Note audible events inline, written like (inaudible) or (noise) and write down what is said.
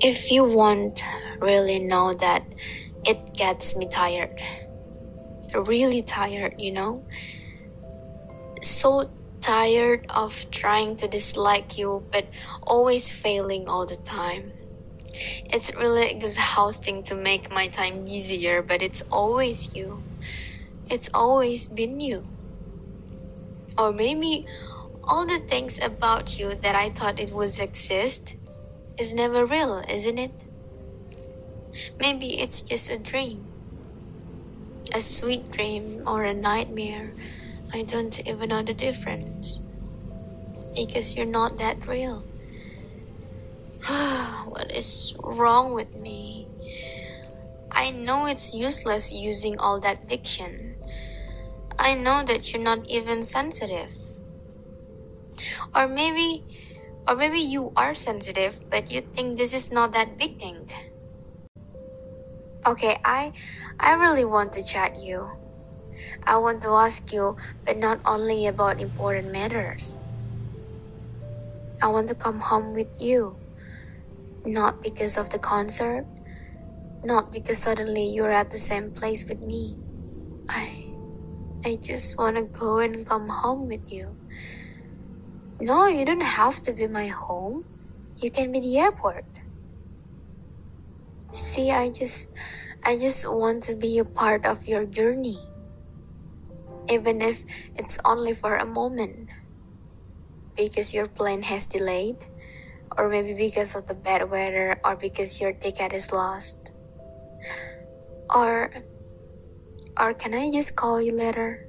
If you won't really know that it gets me tired. Really tired, you know? So tired of trying to dislike you but always failing all the time. It's really exhausting to make my time easier, but it's always you. It's always been you. Or maybe all the things about you that I thought it was exist is never real, isn't it? Maybe it's just a dream. A sweet dream or a nightmare. I don't even know the difference. Because you're not that real. (sighs) what is wrong with me? I know it's useless using all that diction. I know that you're not even sensitive. Or maybe or maybe you are sensitive but you think this is not that big thing. Okay, I I really want to chat you. I want to ask you but not only about important matters. I want to come home with you. Not because of the concert, not because suddenly you're at the same place with me. I I just want to go and come home with you. No, you don't have to be my home. You can be the airport. See, I just I just want to be a part of your journey. Even if it's only for a moment. Because your plane has delayed, or maybe because of the bad weather, or because your ticket is lost. Or or can I just call you later?